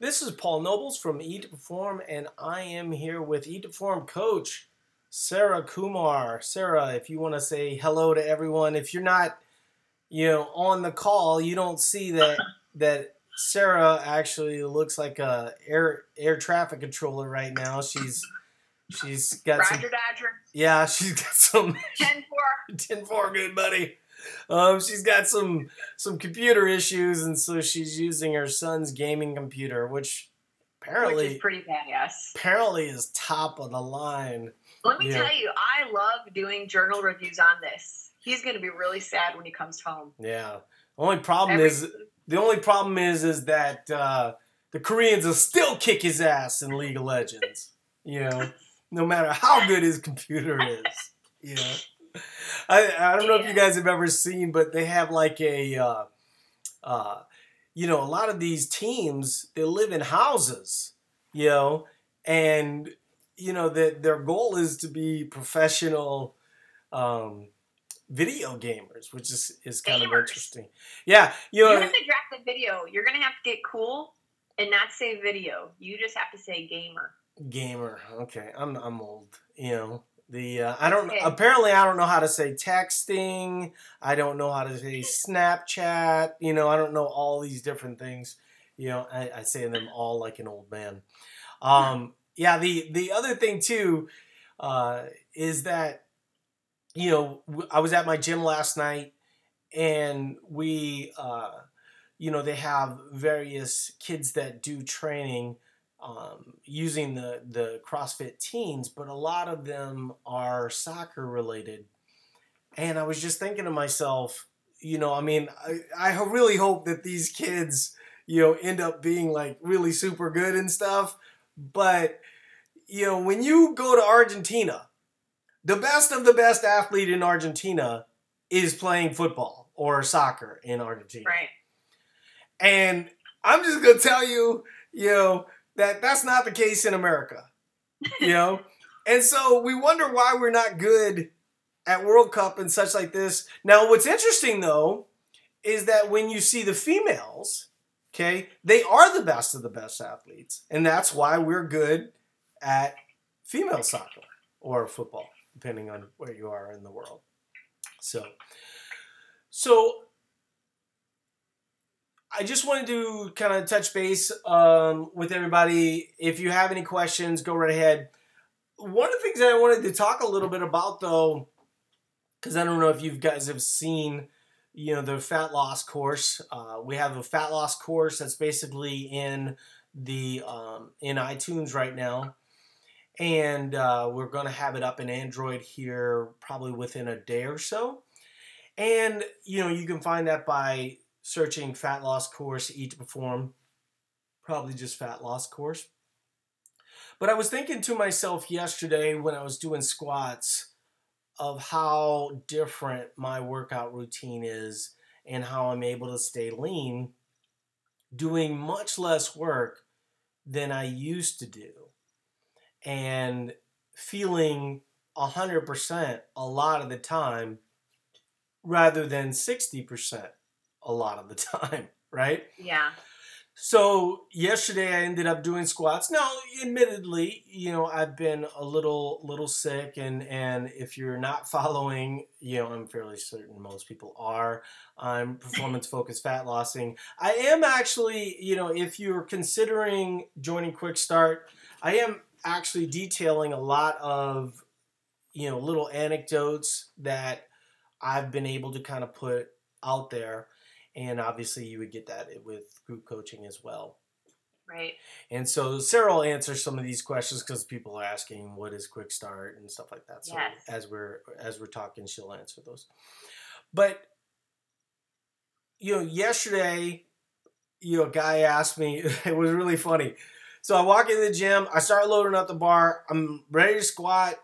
This is Paul Nobles from Eat to Perform, and I am here with Eat to Perform coach Sarah Kumar. Sarah, if you want to say hello to everyone, if you're not, you know, on the call, you don't see that that Sarah actually looks like a air air traffic controller right now. She's she's got Roger some Dodger. yeah, she's got some 10 4. 10 4 good buddy. Um, she's got some some computer issues, and so she's using her son's gaming computer, which apparently Which is pretty badass. apparently is top of the line. Let me Yeah. tell you, I love doing journal reviews on this. He's going to be really sad when he comes home. Yeah. The only problem Every- is the only problem is is that uh, the Koreans will still kick his ass in League of Legends. You know, no matter how good his computer is. You know. I, I don't know if you guys have ever seen, but they have like a, uh, uh, you know, a lot of these teams they live in houses, you know, and you know that their goal is to be professional um, video gamers, which is is kind of interesting. Yeah, you You know, have to drop the video. You're going to have to get cool and not say video. You just have to say gamer. gamer. Okay, I'm I'm old. You know the uh, I don't Okay. apparently I don't know how to say texting. I don't know how to say Snapchat. You know I don't know all these different things. You know I, I say them all like an old man. Um, yeah. The the other thing too uh, is that you know I was at my gym last night and we uh, you know they have various kids that do training um, using the the CrossFit teens, but a lot of them are soccer related. And I was just thinking to myself, you know, I mean, I, I really hope that these kids, you know, end up being like really super good and stuff. But you know, when you go to Argentina, the best of the best athlete in Argentina is playing football or soccer in Argentina. Right. And I'm just gonna tell you, you know, that that's not the case in America. You know? and so we wonder why we're not good at World Cup and such like this. Now what's interesting though is that when you see the females, okay, they are the best of the best athletes. And that's why we're good at female soccer or football, depending on where you are in the world. So so I just wanted to kind of touch base um, with everybody. If you have any questions, go right ahead. One of the things that I wanted to talk a little bit about, though, because I don't know if you guys have seen, you know, the fat loss course. Uh, we have a fat loss course that's basically in the um, in iTunes right now, and uh, we're going to have it up in Android here probably within a day or so. And you know, you can find that by searching fat loss course eat to perform. Probably just fat loss course. But i was thinking to myself yesterday when i was doing squats of how different my workout routine is and how i'm able to stay lean doing much less work than i used to do and feeling 100% a lot of the time rather than 60% a lot of the time, right? Yeah. So yesterday I ended up doing squats. Now, admittedly, you know, I've been a little little sick and and if you're not following, you know, I'm fairly certain most people are. I'm performance focused fat lossing. I am actually, you know, if you're considering joining Quick Start, I am actually detailing a lot of you know, little anecdotes that I've been able to kind of put out there and obviously you would get that with group coaching as well. Right. And so Sarah will answer some of these questions because people are asking what is quick start and stuff like that. So Yes. as we're as we're talking, she'll answer those. But you know, yesterday, you know, a guy asked me. It was really funny. So I walk into the gym. I start loading up the bar. I'm ready to squat,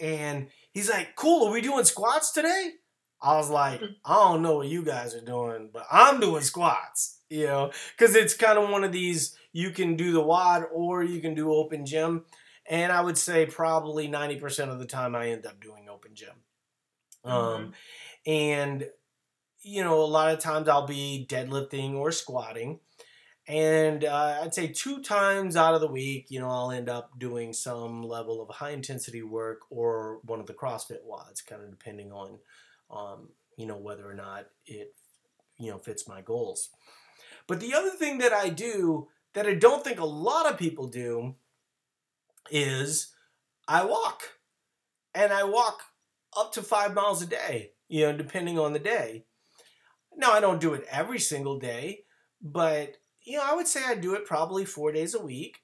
and he's like, "Cool, are we doing squats today?" I was like, I don't know what you guys are doing, but I'm doing squats, you know, because it's kind of one of these you can do the WOD or you can do open gym. And I would say probably 90% of the time I end up doing open gym. Um, and, you know, a lot of times I'll be deadlifting or squatting. And uh, I'd say two times out of the week, you know, I'll end up doing some level of high intensity work or one of the CrossFit WODs, kind of depending on, um, you know, whether or not it, you know, fits my goals. But the other thing that I do that I don't think a lot of people do is I walk. And I walk up to five miles a day, you know, depending on the day. Now, I don't do it every single day, but, you know, I would say I do it probably four days a week.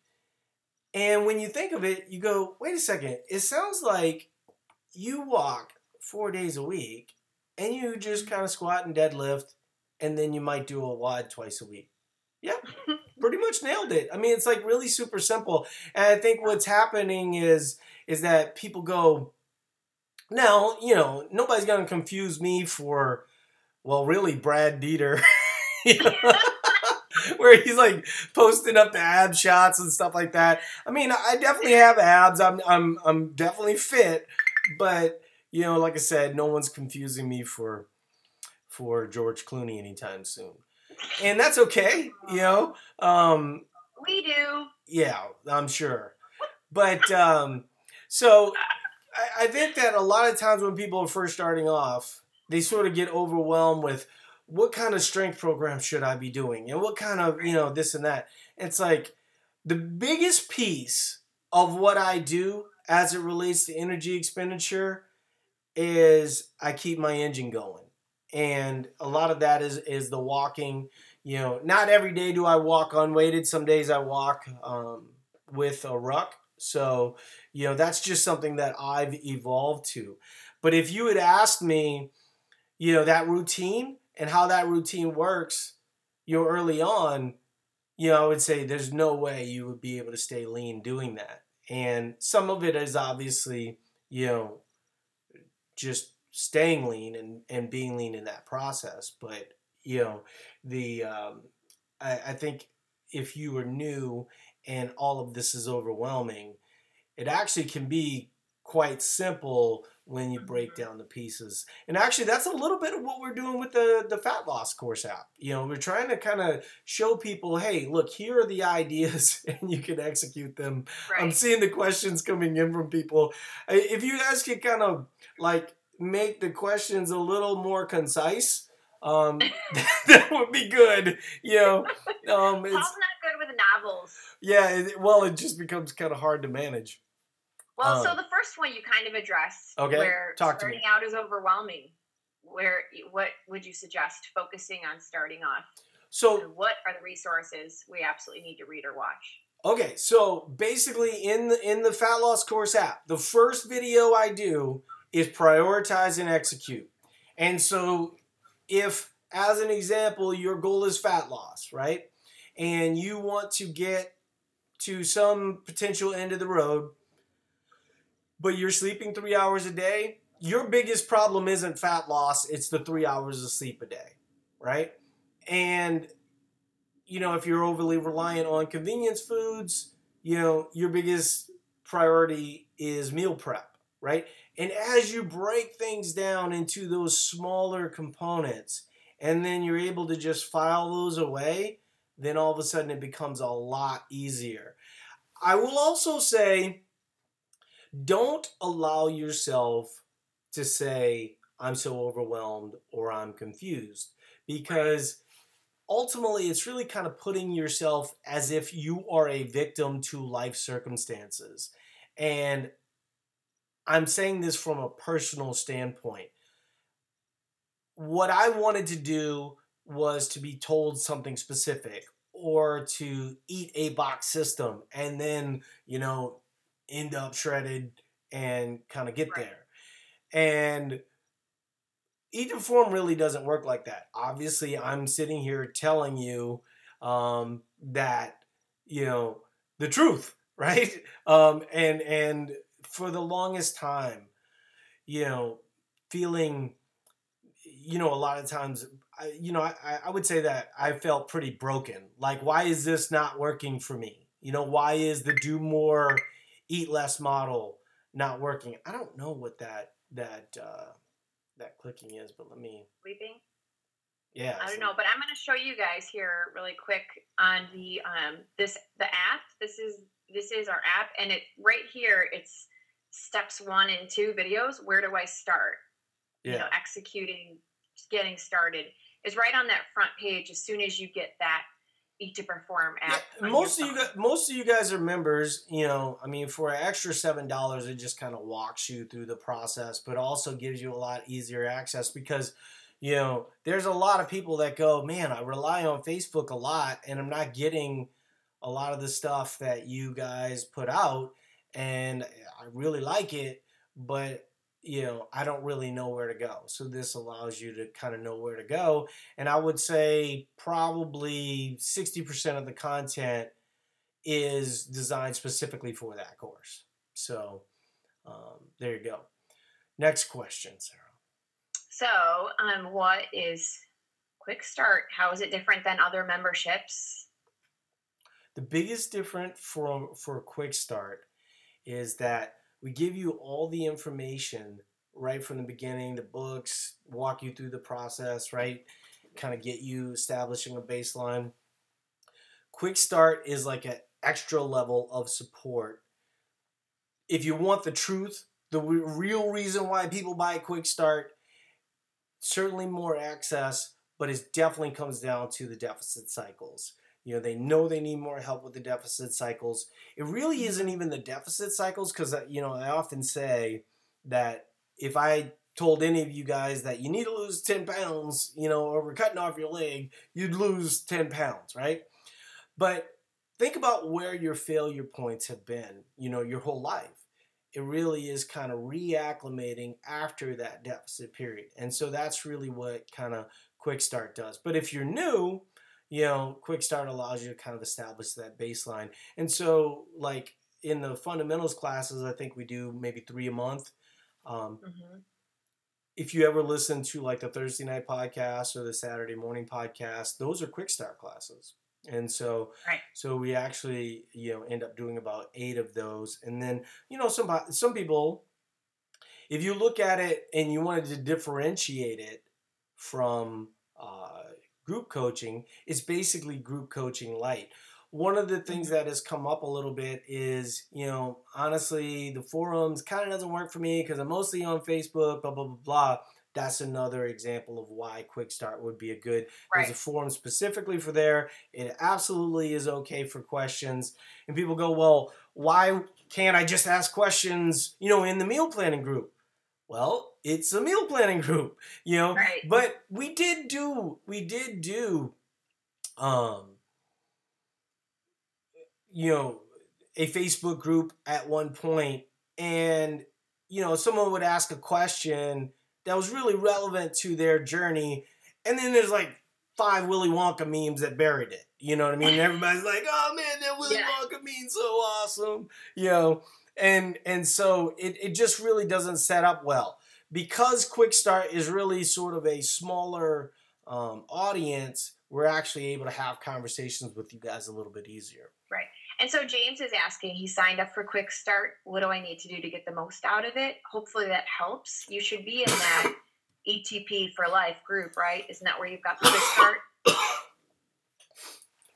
And when you think of it, you go, wait a second, it sounds like you walk four days a week and you just kind of squat and deadlift, and then you might do a WOD twice a week. Yeah, pretty much nailed it. I mean, it's like really super simple. And I think what's happening is is that people go, now, you know, nobody's gonna confuse me for, well, really Brad Dieter. Where he's like posting up the ab shots and stuff like that. I mean, I definitely have abs. I'm I'm I'm definitely fit, but you know, like I said, no one's confusing me for for George Clooney anytime soon. And that's okay, you know. Um we do. Yeah, I'm sure. But um so I, I think that a lot of times when people are first starting off, they sort of get overwhelmed with what kind of strength program should I be doing and what kind of, you know, this and that. It's like the biggest piece of what I do as it relates to energy expenditure is I keep my engine going. And a lot of that is is the walking. You know, not every day do I walk unweighted. Some days I walk um, with a ruck. So, you know, that's just something that I've evolved to. But if you had asked me, you know, that routine and how that routine works, you know, early on, you know, I would say there's no way you would be able to stay lean doing that. And some of it is obviously, you know, just staying lean and, and being lean in that process. But, you know, the, um, I, I think if you are new and all of this is overwhelming, it actually can be quite simple when you break down the pieces. And actually, that's a little bit of what we're doing with the the fat loss course app. You know, we're trying to kind of show people, hey, look, here are the ideas, and you can execute them. I'm seeing the questions coming in from people. If you guys could kind of like make the questions a little more concise, um, that would be good. You know, um, Paul's not good with novels. yeah. It, well, it just becomes kind of hard to manage. Well, so Um, the first one you kind of addressed, Okay, where talk starting out is overwhelming. Where what would you suggest focusing on starting off? So And what are the resources we absolutely need to read or watch? Okay, so basically in the in the fat loss course app, the first video I do is prioritize and execute. And so if as an example your goal is fat loss, right? And you want to get to some potential end of the road, but you're sleeping 3 hours a day, your biggest problem isn't fat loss, it's the 3 hours of sleep a day, right? And you know, if you're overly reliant on convenience foods, you know, your biggest priority is meal prep, right? And as you break things down into those smaller components and then you're able to just file those away, then all of a sudden it becomes a lot easier. I will also say don't allow yourself to say, I'm so overwhelmed or I'm confused because ultimately it's really kind of putting yourself as if you are a victim to life circumstances. And I'm saying this from a personal standpoint. What I wanted to do was to be told something specific or to eat a box system and then, you know, end up shredded and kind of get Right. there. And Eat to Perform really doesn't work like that. Obviously, I'm sitting here telling you um, that you know the truth, right? Um, and and for the longest time, you know, feeling, you know, a lot of times, I, you know, I, I would say that I felt pretty broken. Like, why is this not working for me? You know, why is the do more, eat less model not working? I don't know what that that uh, that clicking is, but let me. Sleeping? Yeah. I don't know, but I'm going to show you guys here really quick on the um this the app. This is this is our app, and it right here it's steps one and two videos. Where do I start? You Yeah. know, executing, getting started is right on that front page. As soon as you get that to Perform at. Yeah, most of you guys, most of you guys are members. You know, I mean, for an extra seven dollars, it just kind of walks you through the process, but also gives you a lot easier access because, you know, there's a lot of people that go, man, I rely on Facebook a lot, and I'm not getting a lot of the stuff that you guys put out, and I really like it, but you know, I don't really know where to go. So this allows you to kind of know where to go. And I would say probably 60% of the content is designed specifically for that course. So um, there you go. Next question, Sarah. So, um, what is Quick Start? How is it different than other memberships? The biggest difference for for quick start is that we give you all the information right from the beginning, the books, walk you through the process, right? Kind of get you establishing a baseline. Quick start is like an extra level of support. If you want the truth, the real reason why people buy quick start, certainly more access, but it definitely comes down to the deficit cycles. You know, they know they need more help with the deficit cycles. It really mm-hmm. isn't even the deficit cycles because, you know, I often say that if I told any of you guys that you need to lose 10 pounds, you know, or we're cutting off your leg, you'd lose 10 pounds, right? But think about where your failure points have been, you know, your whole life. It really is kind of reacclimating after that deficit period. And so that's really what kind of Quick Start does. But if you're new, you know, Quick Start allows you to kind of establish that baseline. And so, like in the fundamentals classes, I think we do maybe three a month. Um, Mhm. if you ever listen to like the Thursday night podcast or the Saturday morning podcast, those are quick start classes. And so, Right. so we actually, you know, end up doing about eight of those. And then, you know, some some people, if you look at it and you wanted to differentiate it from group coaching, it's basically group coaching light. One of the things mm-hmm. that has come up a little bit is, you know, honestly, the forums kind of doesn't work for me because I'm mostly on Facebook, blah, blah, blah, blah. That's another example of why Quick Start would be a good. There's a forum specifically for there. It absolutely is okay for questions. And people go, well, why can't I just ask questions, you know, in the meal planning group? Well, it's a meal planning group, you know. Right. But we did do we did do um you know a Facebook group at one point and you know someone would ask a question that was really relevant to their journey and then there's like five Willy Wonka memes that buried it. You know what I mean? And everybody's like, "Oh man, that Willy Yeah. Wonka meme's so awesome." You know, and and so it it just really doesn't set up well because Quick Start is really sort of a smaller um, audience. We're actually able to have conversations with you guys a little bit easier. Right. And so James is asking, he signed up for Quick Start. What do I need to do to get the most out of it? Hopefully that helps. You should be in that ETP for life group, right? Isn't that where you've got the Quick Start?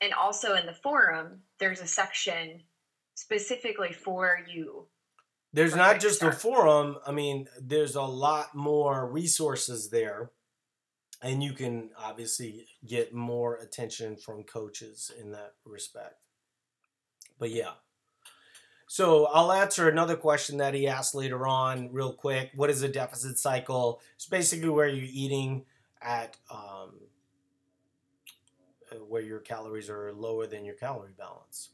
And also in the forum, there's a section specifically for you. There's For not just a forum. I mean, there's a lot more resources there, and you can obviously get more attention from coaches in that respect. But yeah. So I'll answer another question that he asked later on, real quick. What is a deficit cycle? It's basically where you're eating at um, uh, where your calories are lower than your calorie balance.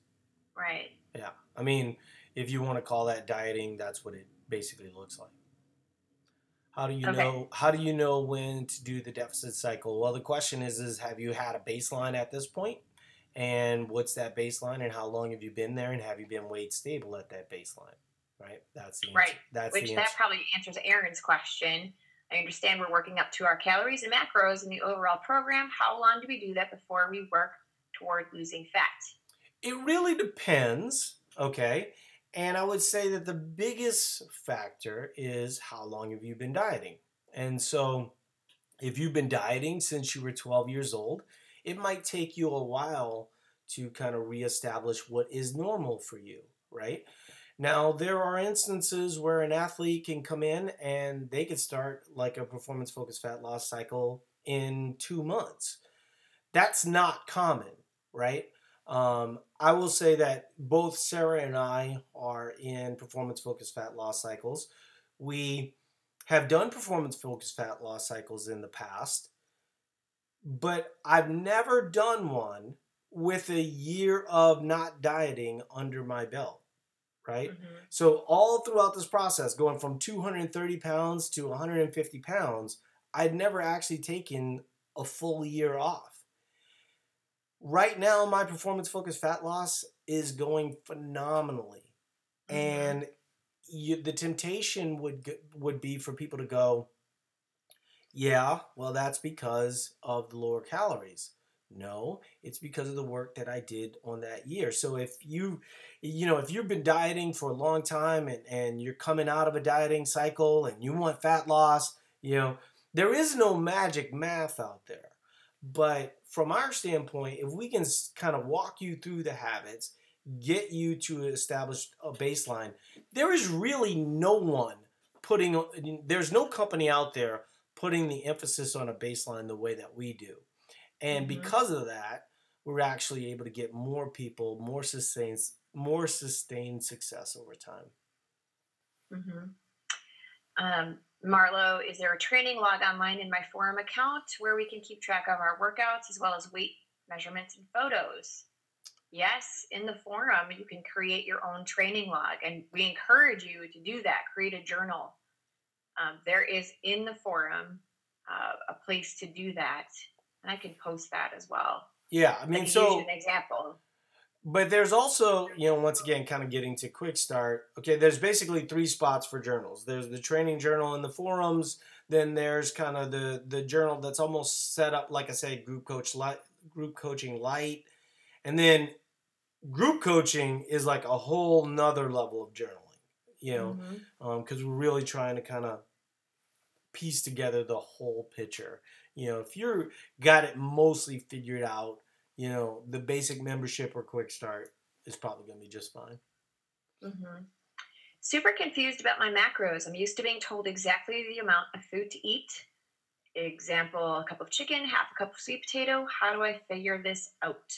Right. Yeah. I mean, if you want to call that dieting, that's what it basically looks like. How do you Okay. know how do you know when to do the deficit cycle? Well, the question is is have you had a baseline at this point? And what's that baseline and how long have you been there and have you been weight stable at that baseline? Right? That's the answer. Right. That's Which that probably answers Aaron's question. I understand we're working up to our calories and macros in the overall program. How long do we do that before we work toward losing fat? It really depends, okay? And I would say that the biggest factor is how long have you been dieting? And so if you've been dieting since you were 12 years old, it might take you a while to kind of reestablish what is normal for you, right? Now, there are instances where an athlete can come in and they can start like a performance focused fat loss cycle in two months. That's not common, right? Um, I will say that both Sarah and I are in performance focused fat loss cycles. We have done performance focused fat loss cycles in the past, but I've never done one with a year of not dieting under my belt, right? Mm-hmm. So, all throughout this process, going from 230 pounds to 150 pounds, I'd never actually taken a full year off. Right now, my performance focused fat loss is going phenomenally. Mhm. And you, the temptation would would be for people to go, yeah, well, that's because of the lower calories. No, it's because of the work that I did on that year. So if you, you know, if you've been dieting for a long time and, and you're coming out of a dieting cycle and you want fat loss, you know, there is no magic math out there. But from our standpoint, if we can kind of walk you through the habits, get you to establish a baseline, there is really no one putting, there's no company out there putting the emphasis on a baseline the way that we do. And Mhm. because of that, we're actually able to get more people, more sustained, more sustained success over time. hmm Um, Marlo, is there a training log online in my forum account where we can keep track of our workouts as well as weight measurements and photos? Yes, in the forum, you can create your own training log, and we encourage you to do that. Create a journal. Um, there is in the forum uh, a place to do that, and I can post that as well. Yeah, I mean, so an example. But there's also, you know, once again, kind of getting to quick start. Okay, there's basically three spots for journals. There's the training journal in the forums. Then there's kind of the the journal that's almost set up, like I said, group coach light, group coaching light, and then group coaching is like a whole nother level of journaling. You know, mm-hmm. um, because we're really trying to kind of piece together the whole picture. You know, if you're got it mostly figured out, you know, the basic membership or quick start is probably going to be just fine. hmm Super confused about my macros. I'm used to being told exactly the amount of food to eat. Example, a cup of chicken, half a cup of sweet potato. How do I figure this out?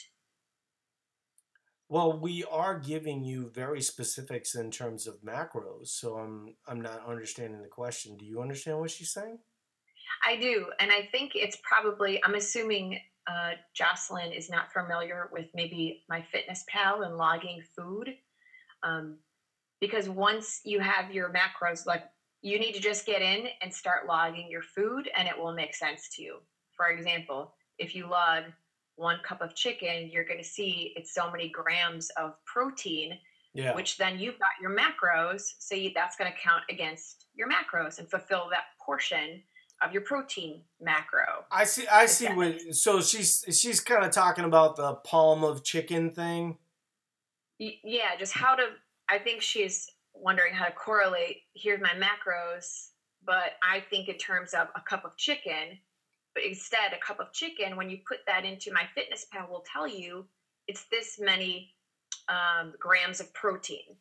Well, we are giving you very specifics in terms of macros, so I'm I'm not understanding the question. Do you understand what she's saying? I do, and I think it's probably, I'm assuming uh, Jocelyn is not familiar with maybe My Fitness Pal and logging food. Um, because once you have your macros, like you need to just get in and start logging your food, and it will make sense to you. For example, if you log one cup of chicken, you're going to see it's so many grams of protein, Yeah. which then you've got your macros. So you, that's going to count against your macros and fulfill that portion of your protein macro. I see. I see what. So she's she's kind of talking about the palm of chicken thing. Yeah, just how to. I think she's wondering how to correlate. Here's my macros, but I think in terms of a cup of chicken. But instead, a cup of chicken, when you put that into my fitness pal, will tell you it's this many um, grams of protein.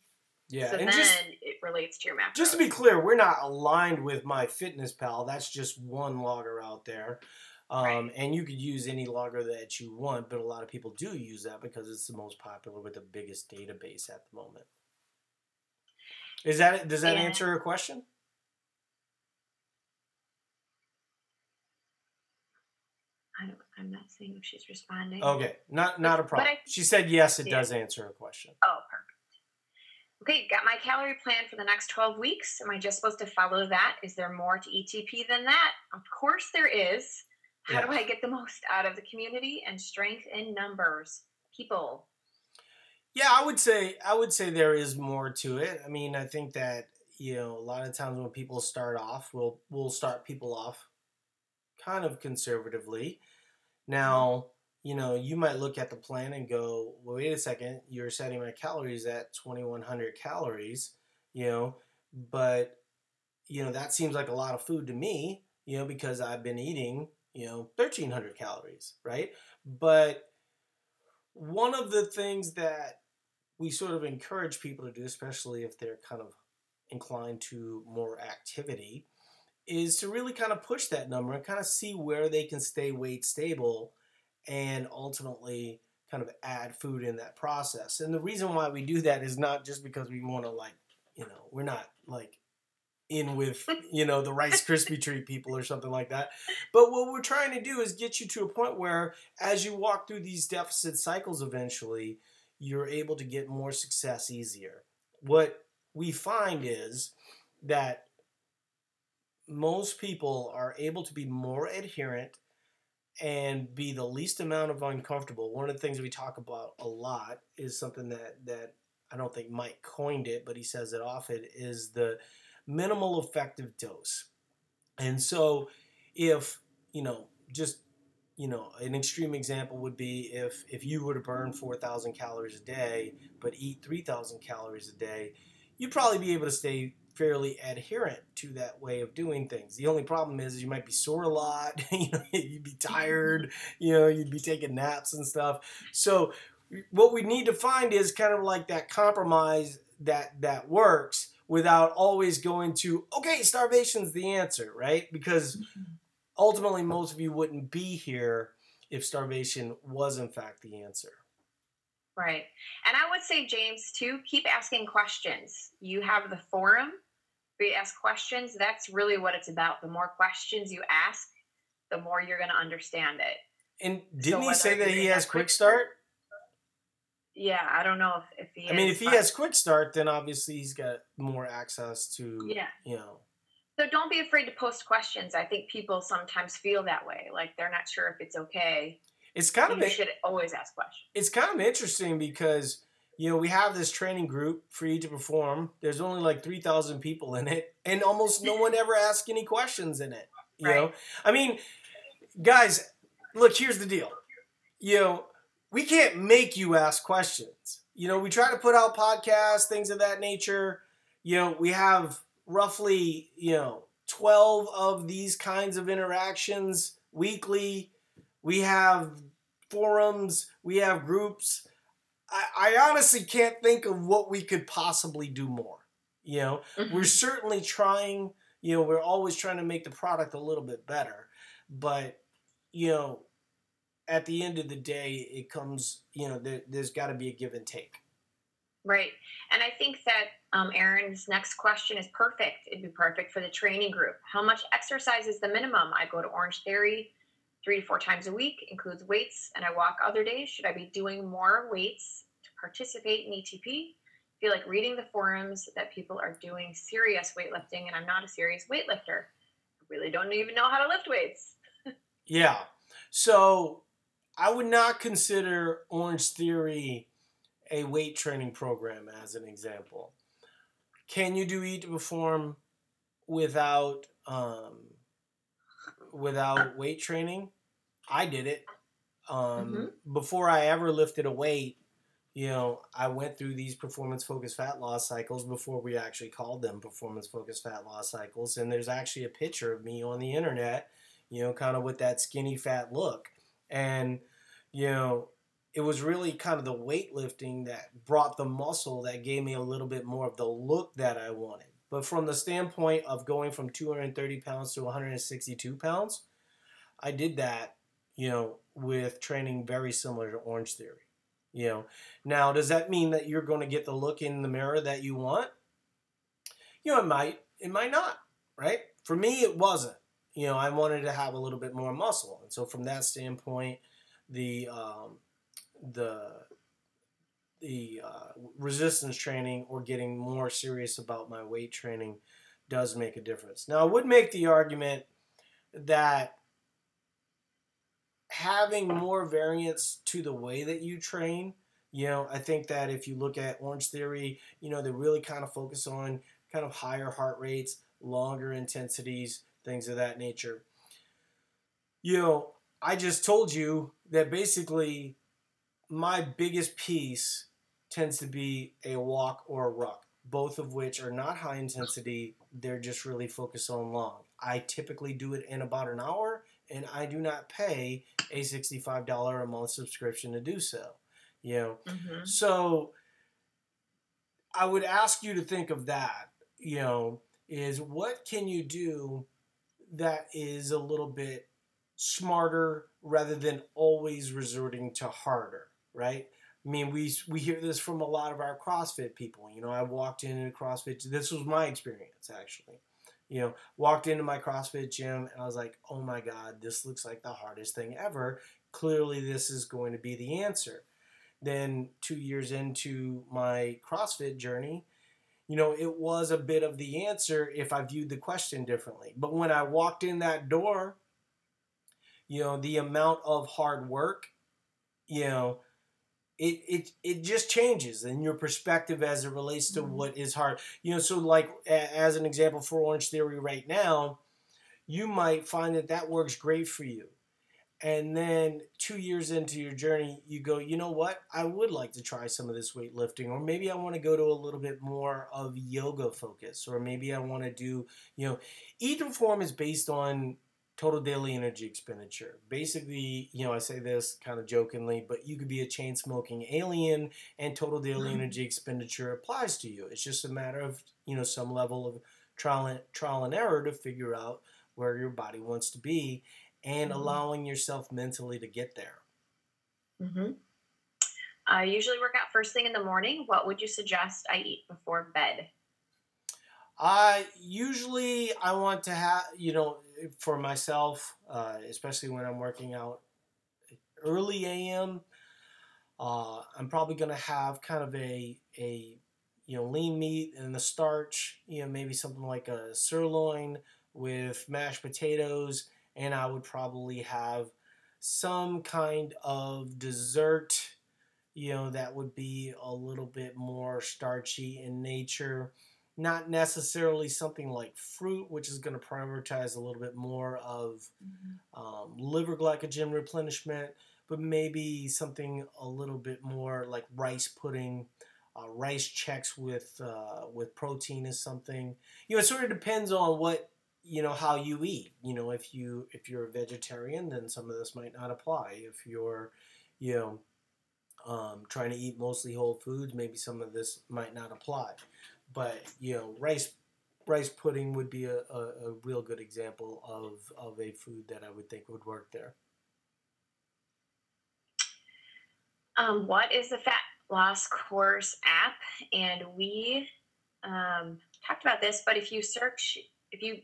Yeah, so and then just it relates to your macros. just to be clear, we're not aligned with MyFitnessPal. That's just one logger out there. Um, Right. And you could use any logger that you want, but a lot of people do use that because it's the most popular with the biggest database at the moment. Is that does that Yeah. answer your question? I don't, I'm not seeing if she's responding. Okay, not not a problem. I- she said yes, it Yeah. does answer her question. Oh, perfect. Okay, got my calorie plan for the next 12 weeks. Am I just supposed to follow that? Is there more to ETP than that? Of course there is. How do I get the most out of the community and strength in numbers? People. Yeah, I would say I would say there is more to it. I mean, I think that you know a lot of times when people start off, we'll we'll start people off kind of conservatively. Now, you know, you might look at the plan and go, well, "Wait a second, you're setting my calories at 2100 calories," you know, but you know, that seems like a lot of food to me, you know, because I've been eating, you know, 1300 calories, right? But one of the things that we sort of encourage people to do, especially if they're kind of inclined to more activity, is to really kind of push that number and kind of see where they can stay weight stable and ultimately kind of add food in that process. And the reason why we do that is not just because we want to like, you know, we're not like in with, you know, the Rice Krispie treat people or something like that. But what we're trying to do is get you to a point where as you walk through these deficit cycles eventually, you're able to get more success easier. What we find is that most people are able to be more adherent and be the least amount of uncomfortable. One of the things we talk about a lot is something that that I don't think Mike coined it, but he says it often is the minimal effective dose. And so if, you know, just you know, an extreme example would be if if you were to burn 4,000 calories a day but eat 3,000 calories a day, you'd probably be able to stay fairly adherent to that way of doing things. The only problem is you might be sore a lot, you know, you'd be tired, you know, you'd be taking naps and stuff. So what we need to find is kind of like that compromise that that works without always going to okay, starvation's the answer, right? Because mm-hmm. ultimately most of you wouldn't be here if starvation was in fact the answer. Right. And I would say, James, too, keep asking questions. You have the forum you ask questions. That's really what it's about. The more questions you ask, the more you're going to understand it. And didn't so he say that he has quick start? Yeah, I don't know if, if he I mean, if he has quick start, then obviously he's got more access to, yeah. you know, so don't be afraid to post questions. I think people sometimes feel that way, like they're not sure if it's okay. It's kind you of you should always ask questions. It's kind of interesting because you know we have this training group for you to perform. There's only like three thousand people in it, and almost no one ever asks any questions in it. You right. know, I mean, guys, look. Here's the deal. You know, we can't make you ask questions. You know, we try to put out podcasts, things of that nature. You know, we have roughly, you know, 12 of these kinds of interactions weekly. We have forums, we have groups. I, I honestly can't think of what we could possibly do more. You know, mm-hmm. we're certainly trying, you know, we're always trying to make the product a little bit better. But, you know, at the end of the day, it comes, you know, there, there's got to be a give and take. Right. And I think that um, Aaron's next question is perfect. It'd be perfect for the training group. How much exercise is the minimum? I go to Orange Theory three to four times a week, includes weights, and I walk other days. Should I be doing more weights to participate in ETP? I feel like reading the forums that people are doing serious weightlifting, and I'm not a serious weightlifter. I really don't even know how to lift weights. yeah. So I would not consider Orange Theory a weight training program as an example. Can you do eat to perform without um, without weight training? I did it. Um, mm-hmm. Before I ever lifted a weight, you know, I went through these performance focused fat loss cycles before we actually called them performance focused fat loss cycles. And there's actually a picture of me on the internet, you know, kind of with that skinny fat look. And, you know, it was really kind of the weightlifting that brought the muscle that gave me a little bit more of the look that I wanted. But from the standpoint of going from 230 pounds to 162 pounds, I did that, you know, with training very similar to Orange Theory. You know, now does that mean that you're going to get the look in the mirror that you want? You know, it might, it might not, right? For me, it wasn't. You know, I wanted to have a little bit more muscle, and so from that standpoint, the um, the the uh, resistance training or getting more serious about my weight training does make a difference. Now, I would make the argument that having more variance to the way that you train, you know, I think that if you look at Orange Theory, you know, they really kind of focus on kind of higher heart rates, longer intensities, things of that nature. You know, I just told you that basically my biggest piece tends to be a walk or a ruck. both of which are not high intensity. They're just really focused on long. I typically do it in about an hour, and I do not pay a sixty-five dollar a month subscription to do so. You know, Mm-hmm. so I would ask you to think of that. You know, is what can you do that is a little bit smarter rather than always resorting to harder, right? I mean, we we hear this from a lot of our CrossFit people. You know, I walked into CrossFit. This was my experience actually. You know, walked into my CrossFit gym and I was like, "Oh my God, this looks like the hardest thing ever." Clearly, this is going to be the answer. Then two years into my CrossFit journey, you know, it was a bit of the answer if I viewed the question differently. But when I walked in that door, you know, the amount of hard work, you know, it it it just changes in your perspective as it relates to Mhm. what is hard. You know, so like a- as an example for Orange Theory right now, you might find that that works great for you. And then two years into your journey, you go, you know what? I would like to try some of this weightlifting, or maybe I want to go to a little bit more of yoga focus, or maybe I want to do, you know, and form is based on total daily energy expenditure. Basically, you know, I say this kind of jokingly, but you could be a chain smoking alien, and total daily Mhm. energy expenditure applies to you. It's just a matter of, you know, some level of trial and, trial and error to figure out where your body wants to be and Mhm. allowing yourself mentally to get there. Mm-hmm. I usually work out first thing in the morning. What would you suggest I eat before bed? I usually I want to have you know for myself, uh, especially when I'm working out early AM. Uh, I'm probably gonna have kind of a a you know lean meat and the starch. You know maybe something like a sirloin with mashed potatoes, and I would probably have some kind of dessert. You know that would be a little bit more starchy in nature not necessarily something like fruit, which is going to prioritize a little bit more of um, liver glycogen replenishment, but maybe something a little bit more like rice pudding. Uh, Rice Chex with uh, with protein is something. You know, it sort of depends on what you know how you eat. You know, if you if you're a vegetarian, then some of this might not apply. If you're, you know, um, trying to eat mostly whole foods, maybe some of this might not apply. But you know, rice rice pudding would be a, a, a real good example of, of a food that I would think would work there. Um, what is the fat loss course app? And we um, talked about this, but if you search, if you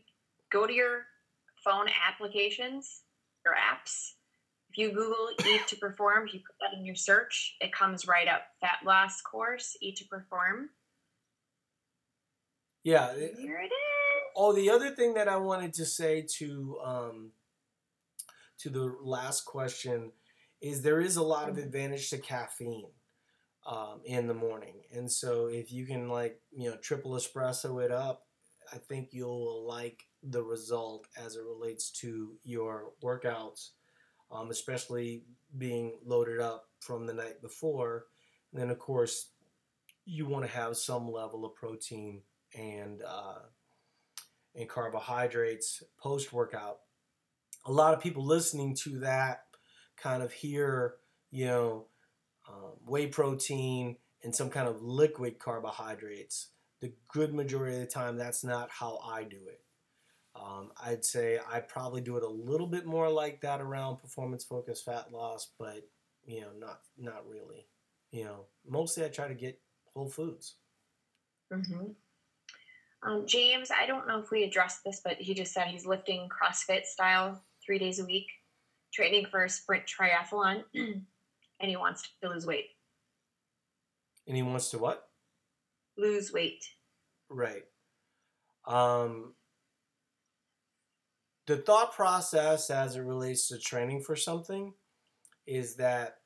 go to your phone applications or apps, if you Google Eat to Perform, if you put that in your search, it comes right up. Fat loss course, Eat to Perform. Yeah. Here it is. Oh, the other thing that I wanted to say to um, to the last question is there is a lot of Mhm. advantage to caffeine um, in the morning, and so if you can like you know triple espresso it up, I think you'll like the result as it relates to your workouts, um, especially being loaded up from the night before. And then of course you want to have some level of protein and uh, and carbohydrates post workout. A lot of people listening to that kind of hear, you know, um, whey protein and some kind of liquid carbohydrates. The good majority of the time, that's not how I do it. Um, I'd say I probably do it a little bit more like that around performance focused fat loss, but you know, not not really. You know, mostly I try to get whole foods. hmm Um, James, I don't know if we addressed this, but he just said he's lifting CrossFit style three days a week, training for a sprint triathlon, and he wants to lose weight. And he wants to what? Lose weight. Right. Um, the thought process as it relates to training for something is that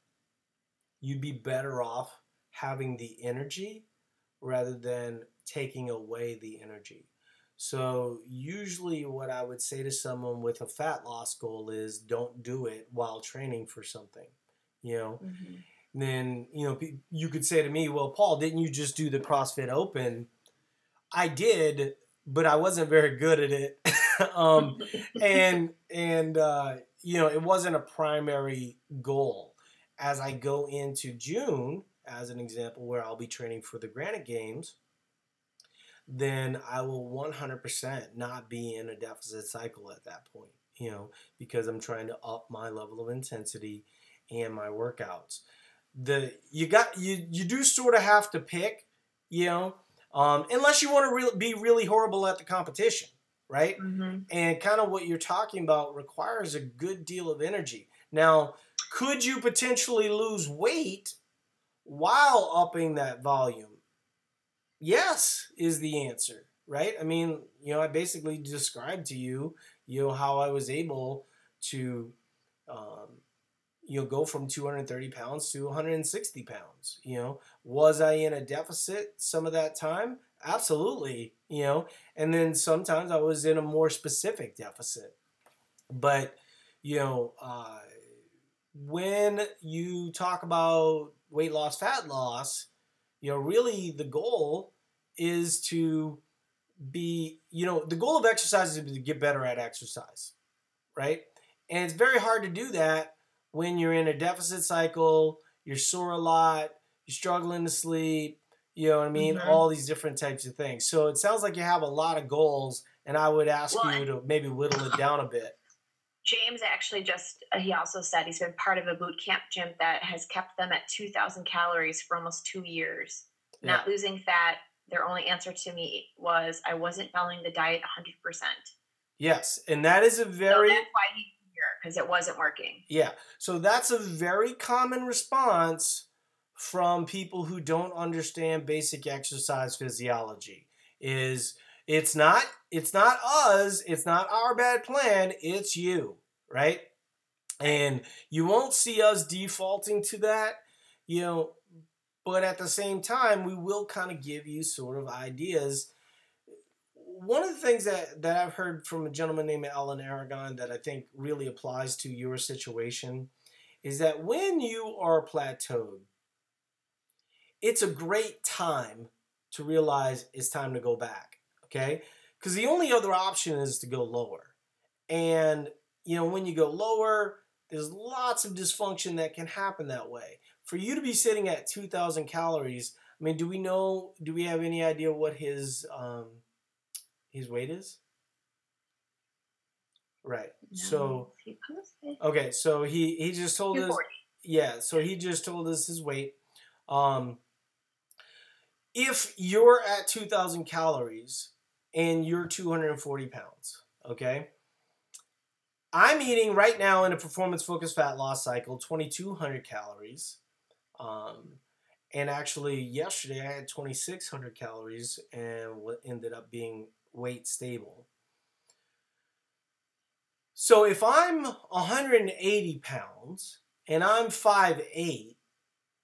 you'd be better off having the energy rather than taking away the energy. So, usually, what I would say to someone with a fat loss goal is don't do it while training for something. You know, then you know you could say to me, "Well, Paul, didn't you just do the CrossFit Open I did, but I wasn't very good at it. um, and and uh, you know, it wasn't a primary goal. As I go into June, as an example, where I'll be training for the Granite Games, then I will 100% not be in a deficit cycle at that point, you know, because I'm trying to up my level of intensity and my workouts. The you got you you do sort of have to pick, you know, um, unless you want to re- be really horrible at the competition, right? Mm-hmm. And kind of what you're talking about requires a good deal of energy. Now, could you potentially lose weight while upping that volume? Yes, is the answer, right? I mean, you know, I basically described to you, you know, how I was able to, um, you know, go from 230 pounds to 160 pounds. You know, was I in a deficit some of that time? Absolutely, you know, and then sometimes I was in a more specific deficit. But, you know, uh, when you talk about weight loss, fat loss, you know, really the goal is to be, you know, the goal of exercise is to get better at exercise, right? And it's very hard to do that when you're in a deficit cycle, you're sore a lot, you're struggling to sleep, you know what I mean? Mhm. All these different types of things. So it sounds like you have a lot of goals, and I would ask Well, you to maybe whittle it down a bit. James actually just, uh, he also said he's been part of a boot camp gym that has kept them at 2,000 calories for almost two years. Not losing fat. Their only answer to me was, I wasn't following the diet 100%. Yes, and that is a So very that's why he's here, because it wasn't working. Yeah. So that's a very common response from people who don't understand basic exercise physiology. Is it's not it's not us, it's not our bad plan, it's you, right? And you won't see us defaulting to that, you know, but at the same time we will kind of give you sort of ideas one of the things that, that I've heard from a gentleman named Alan Aragon that I think really applies to your situation is that when you are plateaued, it's a great time to realize it's time to go back. Okay? Because the only other option is to go lower. And, you know, when you go lower, there's lots of dysfunction that can happen that way. For you to be sitting at 2,000 calories, I mean, do we know, do we have any idea what his, um, his weight is? Right. So, No, posted. okay, so he, he just told us, yeah, so he just told us his weight. Um, if you're at 2,000 calories and you're 240 pounds, okay, I'm eating right now in a performance focused fat loss cycle 2,200 calories. Um, and actually, yesterday I had 2,600 calories and what ended up being weight stable. So if I'm 180 pounds and I'm 5'8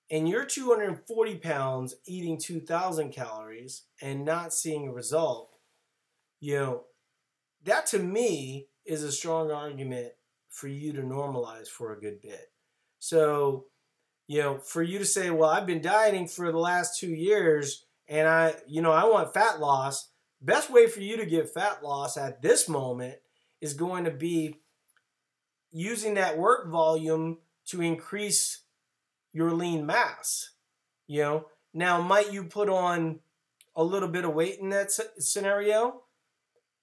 and you're 240 pounds eating 2,000 calories and not seeing a result, you know, that to me is a strong argument for you to normalize for a good bit. So, you know, for you to say, well, I've been dieting for the last two years and I, you know, I want fat loss, best way for you to get fat loss at this moment is going to be using that work volume to increase your lean mass. You know, now might you put on a little bit of weight in that scenario?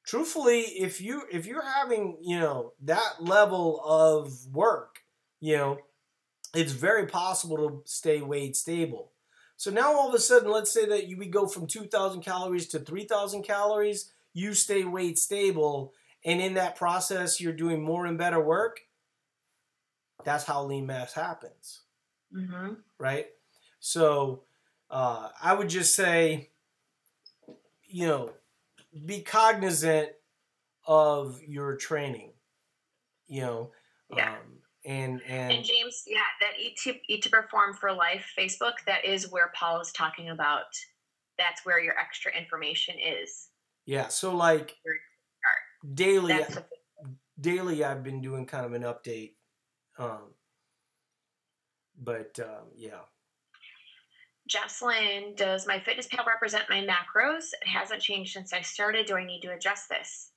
Truthfully, if you if you're having you know that level of work, you know, it's very possible to stay weight stable. So now all of a sudden, let's say that you we go from 2,000 calories to 3,000 calories, you stay weight stable, and in that process, you're doing more and better work. That's how lean mass happens Mhm. right? So uh, I would just say, you know, be cognizant of your training, you know, Yeah. um, and And and James, yeah, that eat to eat to perform for life Facebook, that is where Paul is talking about. That's where your extra information is. yeah. So like daily, the daily, I've been doing kind of an update, um, but um, yeah, Jesslyn, does MyFitnessPal represent my macros? It hasn't changed since I started. Do I need to adjust this?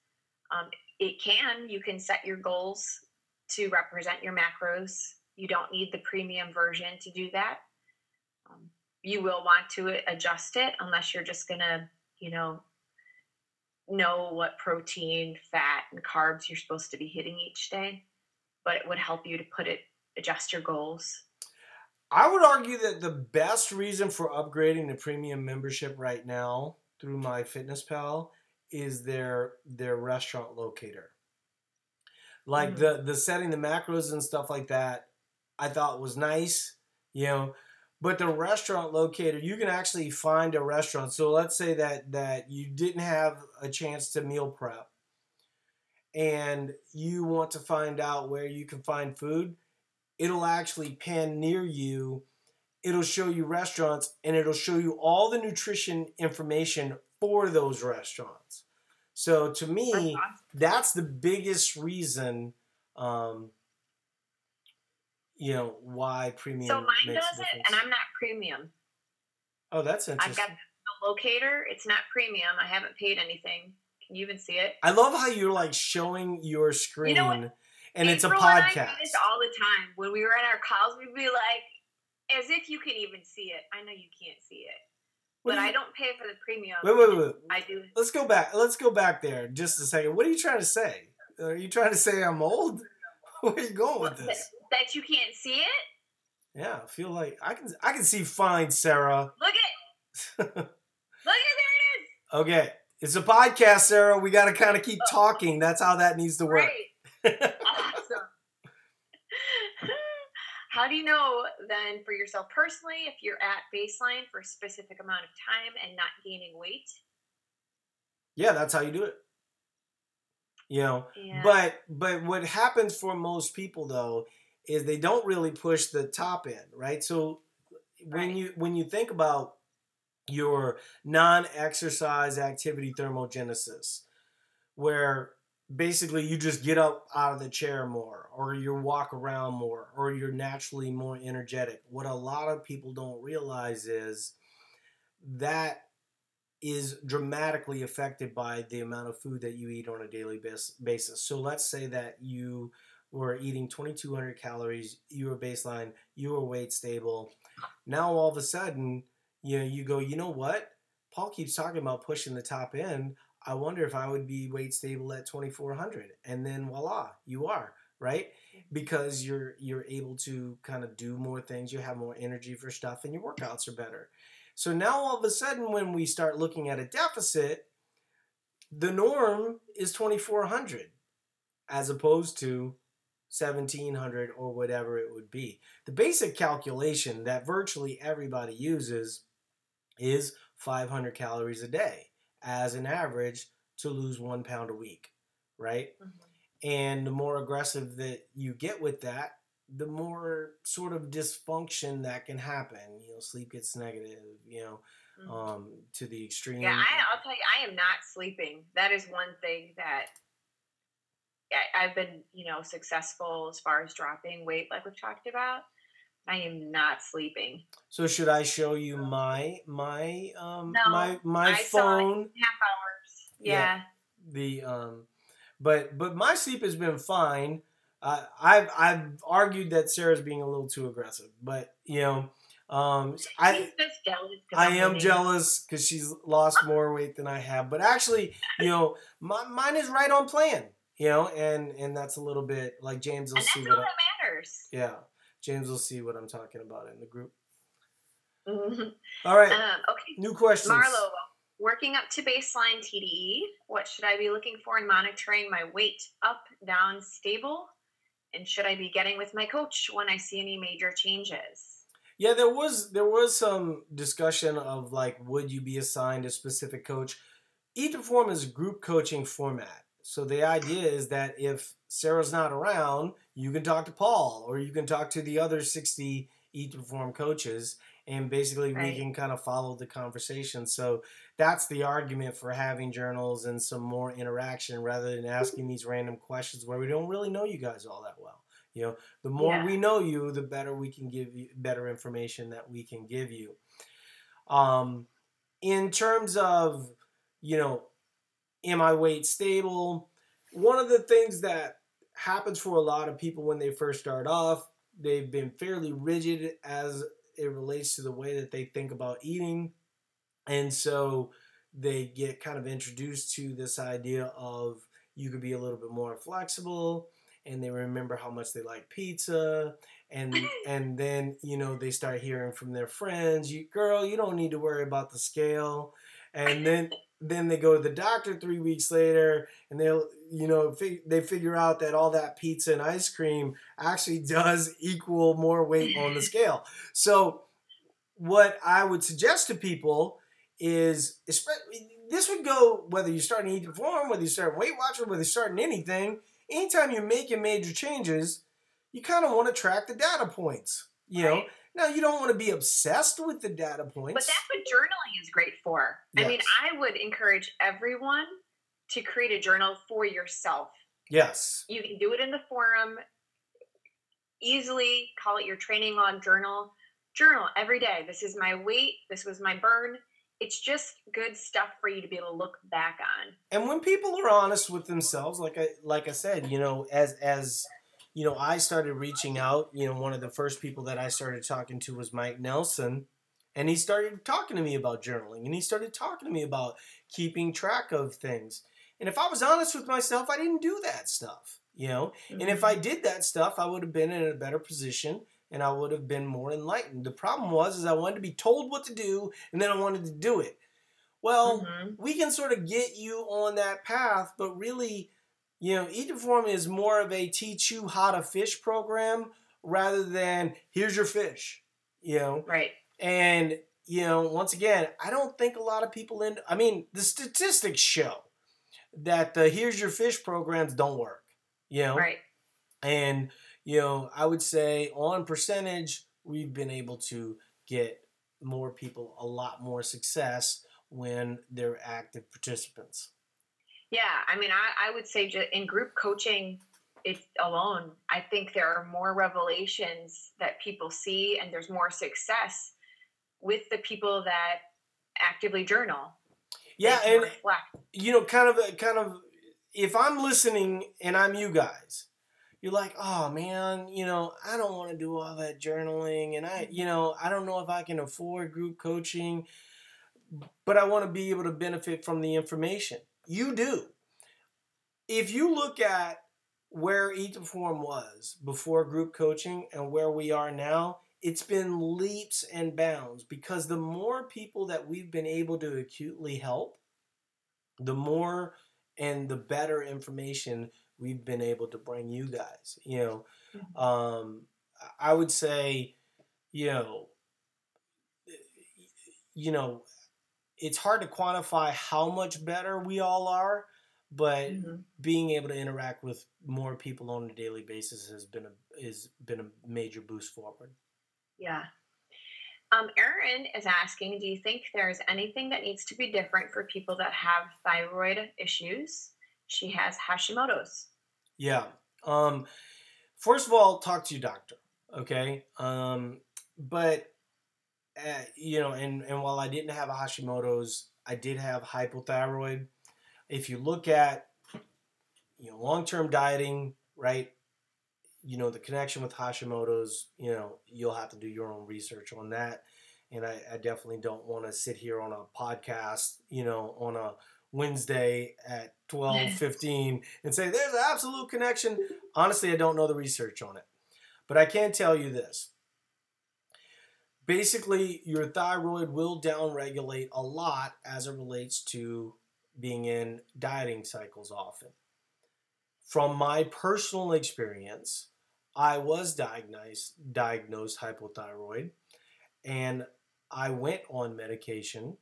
Um, it can. You can set your goals to represent your macros. You don't need the premium version to do that. Um, you will want to adjust it unless you're just going to, you know, know what protein, fat, and carbs you're supposed to be hitting each day. But it would help you to put it, adjust your goals. I would argue that the best reason for upgrading the premium membership right now through MyFitnessPal is their their restaurant locator. Like mm. the the setting the macros and stuff like that, I thought was nice, you know. But the restaurant locator, you can actually find a restaurant. So let's say that that you didn't have a chance to meal prep and you want to find out where you can find food, it'll actually pan near you. It'll show you restaurants and it'll show you all the nutrition information for those restaurants. So to me, that's the biggest reason, um, you know, why premium. So mine does it, and I'm not premium. Oh, that's interesting. I've got the locator. It's not premium. I haven't paid anything. Can you even see it? I love how you're like showing your screen, you know and April it's a podcast. And this all the time. When we were in our calls, we'd be like, as if you can even see it. I know you can't see it but I don't pay for the premium. Wait, wait, wait. I do. Let's go back. Let's go back there just a second. What are you trying to say? Are you trying to say I'm old? Where are you going with this? That you can't see it? Yeah, I feel like I can. I can see fine, Sarah. Look at. Look at there it is. Okay, it's a podcast, Sarah. We got to kind of keep oh. talking. That's how that needs to work. How do you know then for yourself personally if you're at baseline for a specific amount of time and not gaining weight? Yeah, that's how you do it. You know, yeah. but but what happens for most people though is they don't really push the top end, right? So when right. you when you think about your non-exercise activity thermogenesis where basically you just get up out of the chair more or you walk around more or you're naturally more energetic. What a lot of people don't realize is that is dramatically affected by the amount of food that you eat on a daily basis. So let's say that you were eating 2200 calories you were baseline you were weight stable. Now all of a sudden you know you go you know what? Paul keeps talking about pushing the top end I wonder if I would be weight stable at 2400 and then voila, you are, right? Because you're you're able to kind of do more things, you have more energy for stuff and your workouts are better. So now all of a sudden when we start looking at a deficit, the norm is 2400 as opposed to 1700 or whatever it would be. The basic calculation that virtually everybody uses is 500 calories a day as an average to lose one pound a week, right? Mm-hmm. And the more aggressive that you get with that, the more sort of dysfunction that can happen. You know, sleep gets negative, you know, mm-hmm. um, to the extreme. Yeah, I, will tell you, I am not sleeping. That is one thing that I, I've been, you know, successful as far as dropping weight, like we've talked about. I am not sleeping. So should I show you my my um no, my my iPhone? half hours. Yeah. yeah. The um, but but my sleep has been fine. Uh, I've I've argued that Sarah's being a little too aggressive, but you know. Um, I I am jealous because she's lost more weight than I have, but actually, you know, my, mine is right on plan. You know, and and that's a little bit like James will and see what I, matters. Yeah, James will see what I'm talking about in the group. Mm-hmm. All right. Um, okay. New questions. Marlo, working up to baseline TDEE, what should I be looking for in monitoring my weight up, down, stable? And should I be getting with my coach when I see any major changes? Yeah, there was there was some discussion of like would you be assigned a specific coach? Eat to Perform is group coaching format. So the idea is that if Sarah's not around, you can talk to Paul or you can talk to the other 60 Eat to Perform coaches and basically right. we can kind of follow the conversation. So that's the argument for having journals and some more interaction rather than asking these random questions where we don't really know you guys all that well. You know, the more yeah. we know you, the better we can give you better information that we can give you. Um, in terms of, you know, am I weight stable? One of the things that happens for a lot of people when they first start off, they've been fairly rigid as it relates to the way that they think about eating. And so they get kind of introduced to this idea of you could be a little bit more flexible and they remember how much they like pizza and and then you know they start hearing from their friends you girl you don't need to worry about the scale and then then they go to the doctor three weeks later and they'll you know fig- they figure out that all that pizza and ice cream actually does equal more weight on the scale so what i would suggest to people is this would go whether you're starting to eat reform whether you're starting weight watchers whether you're starting anything anytime you're making major changes you kind of want to track the data points you know. Now you don't want to be obsessed with the data points But that's what journaling is great for. I mean, I would encourage everyone to create a journal for yourself. yes You can do it in the forum easily, call it your training log journal. Journal every day. This is my weight, this was my burn. It's just good stuff for you to be able to look back on. and when people are honest with themselves like i like i said you know as as you know i started reaching out you know one of the first people that i started talking to was mike nelson and he started talking to me about journaling and he started talking to me about keeping track of things and if i was honest with myself i didn't do that stuff you know and if Mm-hmm. i did that stuff i would have been in a better position and i would have been more enlightened the problem was is i wanted to be told what to do and then i wanted to do it well Mhm. we can sort of get you on that path, but really, you know, Eat to Perform is more of a teach you how to fish program rather than here's your fish, you know. right. And you know, once again, I don't think a lot of people in. I mean, the statistics show that the here's your fish programs don't work, you know. Right. And you know, I would say on percentage, we've been able to get more people a lot more success when they're active participants. Yeah, I mean, I, I would say in group coaching, it alone, I think there are more revelations that people see, and there's more success with the people that actively journal. Yeah, and reflect. you know, kind of, kind of, if I'm listening and I'm you guys, you're like, oh man, you know, I don't want to do all that journaling, and I, you know, I don't know if I can afford group coaching, but I want to be able to benefit from the information. You do. If you look at where Eat to Perform was before group coaching and where we are now, it's been leaps and bounds because the more people that we've been able to acutely help, the more and the better information we've been able to bring you guys. You know, um, I would say, you know, you know, it's hard to quantify how much better we all are, but Mhm. being able to interact with more people on a daily basis has been a has been a major boost forward. Yeah. Um, Erin is asking, do you think there's anything that needs to be different for people that have thyroid issues? She has Hashimoto's. Yeah. Um, first of all, talk to your doctor. Okay. Um, but uh, you know, and and while I didn't have a Hashimoto's, I did have hypothyroid. If you look at you know long term dieting, right? You know the connection with Hashimoto's. You know you'll have to do your own research on that. And I, I definitely don't want to sit here on a podcast, you know, on a Wednesday at twelve fifteen and say there's an absolute connection. Honestly, I don't know the research on it. But I can tell you this. Basically, your thyroid will downregulate a lot as it relates to being in dieting cycles often. From my personal experience, I was diagnosed diagnosed hypothyroid and I went on medication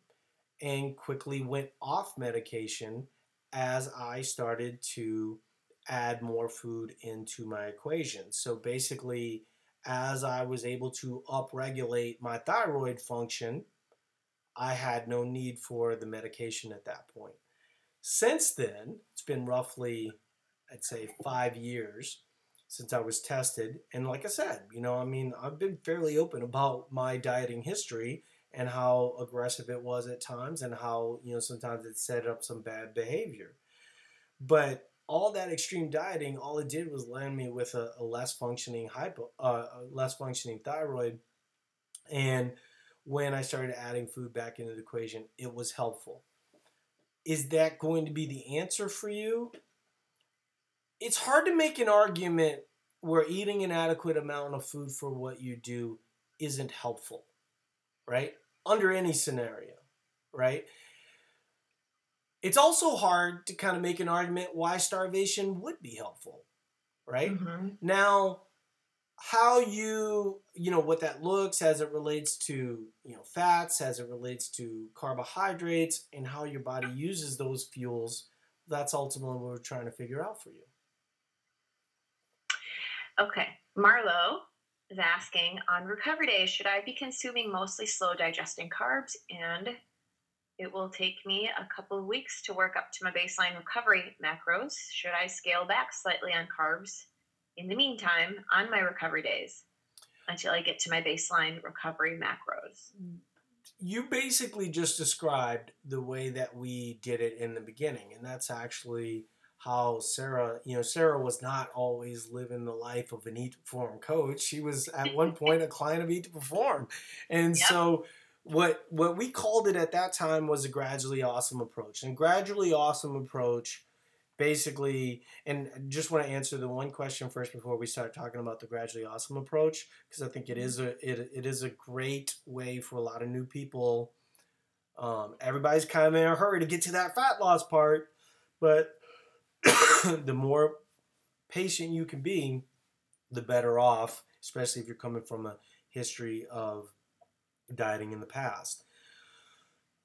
and quickly went off medication as I started to add more food into my equation. So basically, as I was able to upregulate my thyroid function, I had no need for the medication at that point. Since then, it's been roughly, I'd say, five years since I was tested. And like I said, you know, I mean, I've been fairly open about my dieting history and how aggressive it was at times and how you know sometimes it set up some bad behavior but all that extreme dieting all it did was land me with a, a less functioning hypo uh, less functioning thyroid. And when i started adding food back into the equation it was helpful. Is that going to be the answer for you? It's hard to make an argument where eating an adequate amount of food for what you do isn't helpful right? Under any scenario, right? It's also hard to kind of make an argument why starvation would be helpful, right? Mm-hmm. Now, how you, you know, what that looks as it relates to, you know, fats, as it relates to carbohydrates, and how your body uses those fuels, that's ultimately what we're trying to figure out for you. Okay. Marlo is asking on recovery days, should I be consuming mostly slow digesting carbs? And it will take me a couple of weeks to work up to my baseline recovery macros. Should I scale back slightly on carbs in the meantime on my recovery days until I get to my baseline recovery macros? Mm. You basically just described the way that we did it in the beginning, and that's actually how Sarah, you know, Sarah was not always living the life of an Eat to Perform coach. She was at one point a client of Eat to Perform. And yep. so what what we called it at that time was a gradually awesome approach. And gradually awesome approach basically and just want to answer the one question first before we start talking about the gradually awesome approach because I think it is a it, it is a great way for a lot of new people um, everybody's kind of in a hurry to get to that fat loss part but the more patient you can be, the better off, especially if you're coming from a history of dieting in the past.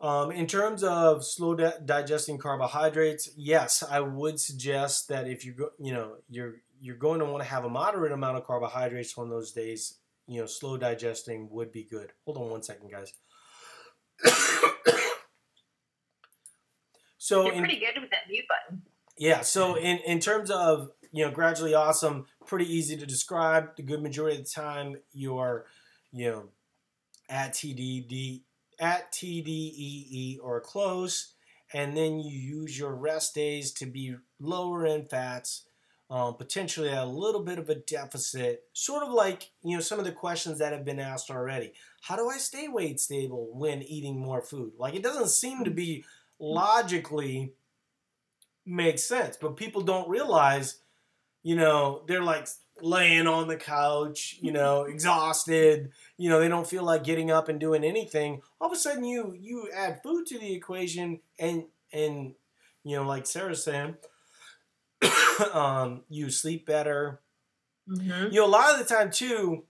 Um, in terms of slow di- digesting carbohydrates, yes, I would suggest that if you go, you know, you're you're going to want to have a moderate amount of carbohydrates on those days. You know, slow digesting would be good. Hold on one second, guys. so you're pretty good with that mute button. Yeah. So in in terms of you know gradually awesome, pretty easy to describe. The good majority of the time, you're you know at TDD at TDEE or close, and then you use your rest days to be lower in fats. Um, potentially a little bit of a deficit, sort of like you know some of the questions that have been asked already. How do I stay weight stable when eating more food? Like it doesn't seem to be logically makes sense. But people don't realize, you know, they're like laying on the couch, you know, exhausted, you know, they don't feel like getting up and doing anything. All of a sudden you you add food to the equation and and you know, like Sarah's saying, um, you sleep better. Mm-hmm. You know, a lot of the time too.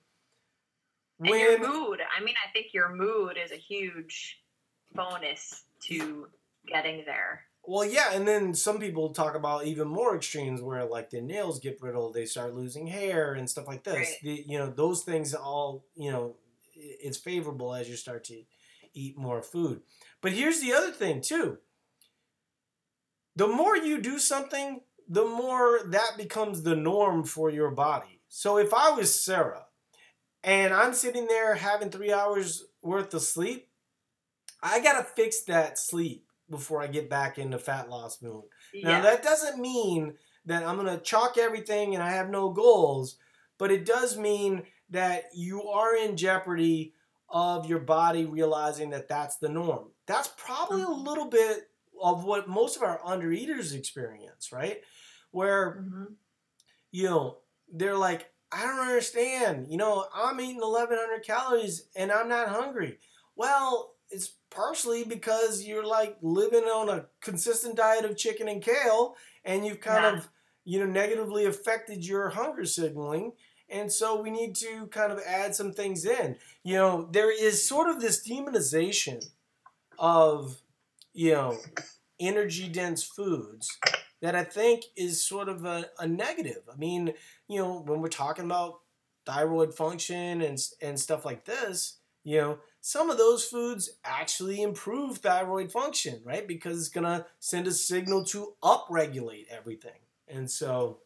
When, and your mood. I mean, I think your mood is a huge bonus to getting there. Well, yeah, and then some people talk about even more extremes where like the nails get brittle, they start losing hair and stuff like this. Right. The, you know, those things all, you know, it's favorable as you start to eat more food. But here's the other thing too. The more you do something, the more that becomes the norm for your body. So if I was Sarah and I'm sitting there having 3 hours worth of sleep, I got to fix that sleep before I get back into fat loss mode. Yeah. Now that doesn't mean that I'm gonna chalk everything and I have no goals, but it does mean that you are in jeopardy of your body realizing that that's the norm. That's probably a mm-hmm. little bit of what most of our undereaters experience, right? Where mm-hmm. you know they're like, I don't understand. You know, I'm eating 1,100 calories and I'm not hungry. Well, it's partially because you're like living on a consistent diet of chicken and kale and you've kind yeah. of you know negatively affected your hunger signaling and so we need to kind of add some things in you know there is sort of this demonization of you know energy dense foods that i think is sort of a, a negative i mean you know when we're talking about thyroid function and and stuff like this you know some of those foods actually improve thyroid function, right? Because it's gonna send a signal to upregulate everything. And so,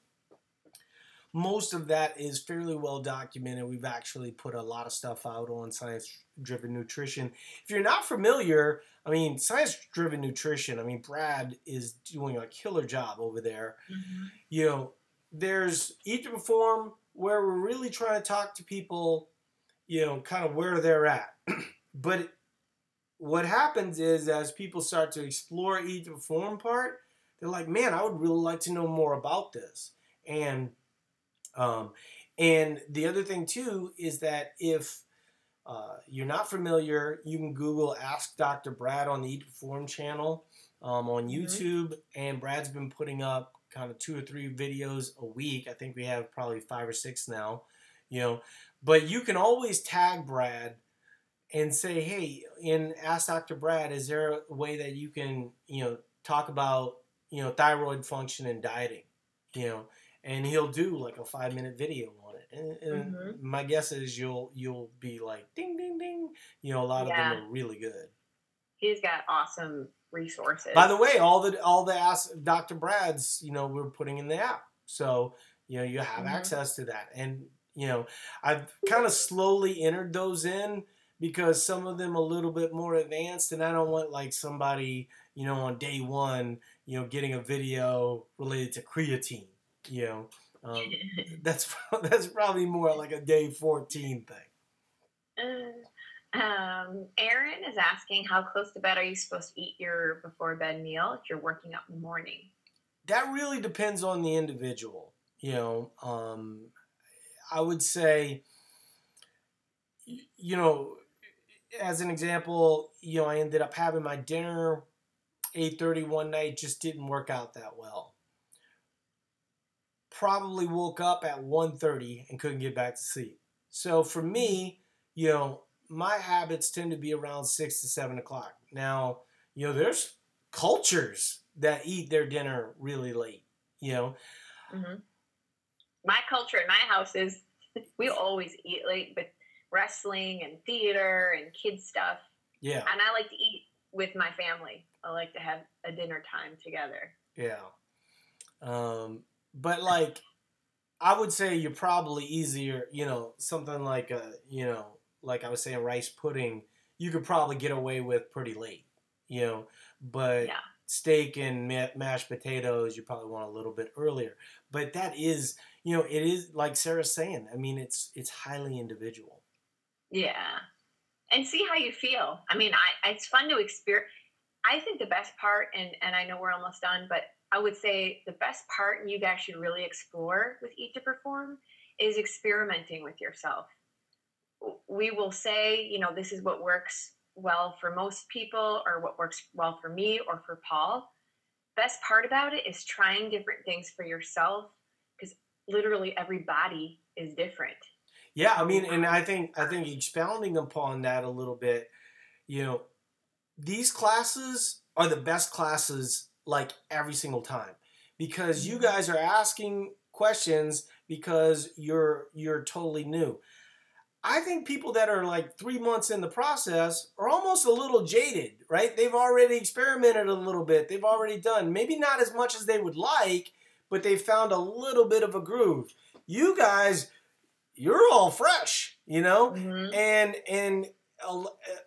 most of that is fairly well documented. We've actually put a lot of stuff out on science driven nutrition. If you're not familiar, I mean, science driven nutrition, I mean, Brad is doing a killer job over there. Mm-hmm. You know, there's Eat to Perform where we're really trying to talk to people, you know, kind of where they're at. but what happens is as people start to explore each Perform part, they're like, man, I would really like to know more about this. And um, and the other thing too is that if uh, you're not familiar, you can Google Ask Dr. Brad on the Eat Perform channel um, on Mhm. YouTube, and Brad's been putting up kind of two or three videos a week. I think we have probably five or six now, you know. But you can always tag Brad and say, "Hey, and Ask Dr. Brad, is there a way that you can, you know, talk about, you know, thyroid function and dieting, you know?" And he'll do like a five minute video on it. And, and Mhm. my guess is you'll you'll be like, "Ding, ding, ding." You know, a lot Yeah. of them are really good. He's got awesome resources. By the way, all the all the Ask Dr. Brad's, you know, we're putting in the app, so you know you have Mhm. access to that. And you know, I've kind of slowly entered those in because some of them a little bit more advanced, and I don't want like somebody, you know, on day one, you know, getting a video related to creatine. You know, um, that's that's probably more like a day fourteen thing. Uh, um, Aaron is asking, how close to bed are you supposed to eat your before bed meal if you're working out in the morning? that really depends on the individual. You know, um, I would say, you know, as an example, you know, I ended up having my dinner eight thirty one night. Just didn't work out that well. Probably woke up at 1.30 and couldn't get back to sleep. So for me, you know, my habits tend to be around six to seven o'clock. Now, you know, there's cultures that eat their dinner really late. You know, hmm My culture in my house is we always eat late, but wrestling and theater and kids stuff. yeah, And I like to eat with my family. I like to have a dinner time together. yeah. Um, but like, I would say you're probably easier. You know, something like a, you know, like I was saying, rice pudding. You could probably get away with pretty late. You know, but Yeah. steak and ma- mashed potatoes, you probably want a little bit earlier. But that is, you know, it is like Sarah's saying. I mean, it's it's highly individual. Yeah. And see how you feel. I mean, I it's fun to experience. I think the best part, and and I know we're almost done, but I would say the best part, and you guys should really explore with Eat to Perform, is experimenting with yourself. We will say, you know, this is what works well for most people, or what works well for me or for Paul. Best part about it is trying different things for yourself, because literally every body is different. Yeah, I mean, and I think I think expounding upon that a little bit, you know, these classes are the best classes like every single time because you mm-hmm. guys are asking questions because you're you're totally new. I think people that are like three months in the process are almost a little jaded, right? They've already experimented a little bit. They've already done maybe not as much as they would like, but they found a little bit of a groove. You guys, you're all fresh, you know, Mhm. and and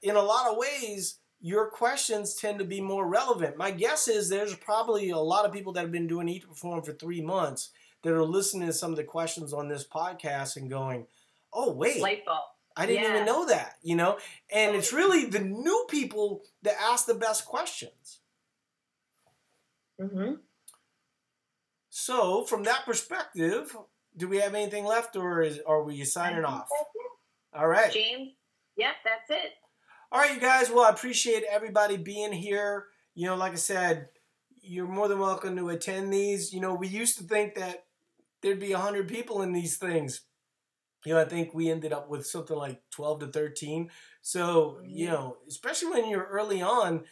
in a lot of ways, your questions tend to be more relevant. My guess is there's probably a lot of people that have been doing Eat to Perform for three months that are listening to some of the questions on this podcast and going, "Oh wait, Light bulb. I didn't even know that," you know. And it's really the new people that ask the best questions. Mm-hmm. So, from that perspective, do we have anything left, or is are we signing off? All right. James, yep, that's it. All right, you guys. Well, I appreciate everybody being here. You know, like I said, you're more than welcome to attend these. You know, we used to think that there'd be 100 people in these things. You know, I think we ended up with something like 12 to 13. So, you Mhm. know, especially when you're early on,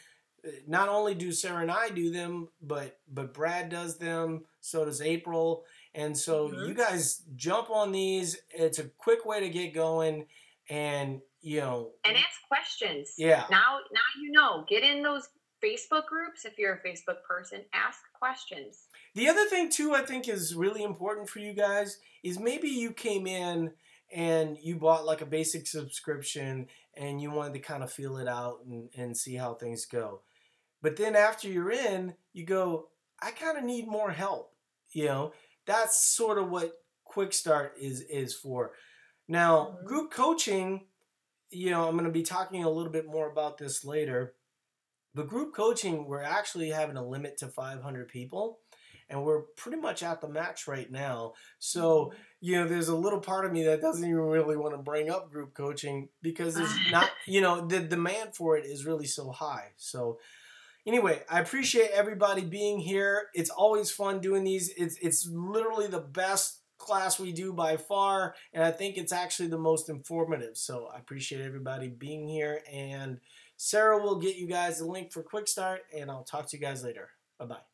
uh, not only do Sarah and I do them, but but Brad does them, so does April. And so Mhm. you guys jump on these. It's a quick way to get going and, you know, And ask questions. yeah. Now, now you know. Get in those Facebook groups, if you're a Facebook person, ask questions. The other thing too, I think is really important for you guys is maybe you came in and you bought like a basic subscription and you wanted to kind of feel it out and, and see how things go. But then after you're in, you go, I kind of need more help. You know, that's sort of what Quick Start is is for. Now, Mhm. group coaching, you know, I'm going to be talking a little bit more about this later. But group coaching, we're actually having a limit to 500 people, and we're pretty much at the max right now. So, you know, there's a little part of me that doesn't even really want to bring up group coaching because there's not, you know, the demand for it is really so high. So, anyway, I appreciate everybody being here. It's always fun doing these. It's it's literally the best class we do by far, and I think it's actually the most informative. So, I appreciate everybody being here and Sarah will get you guys the link for Quick Start, and I'll talk to you guys later. Bye bye.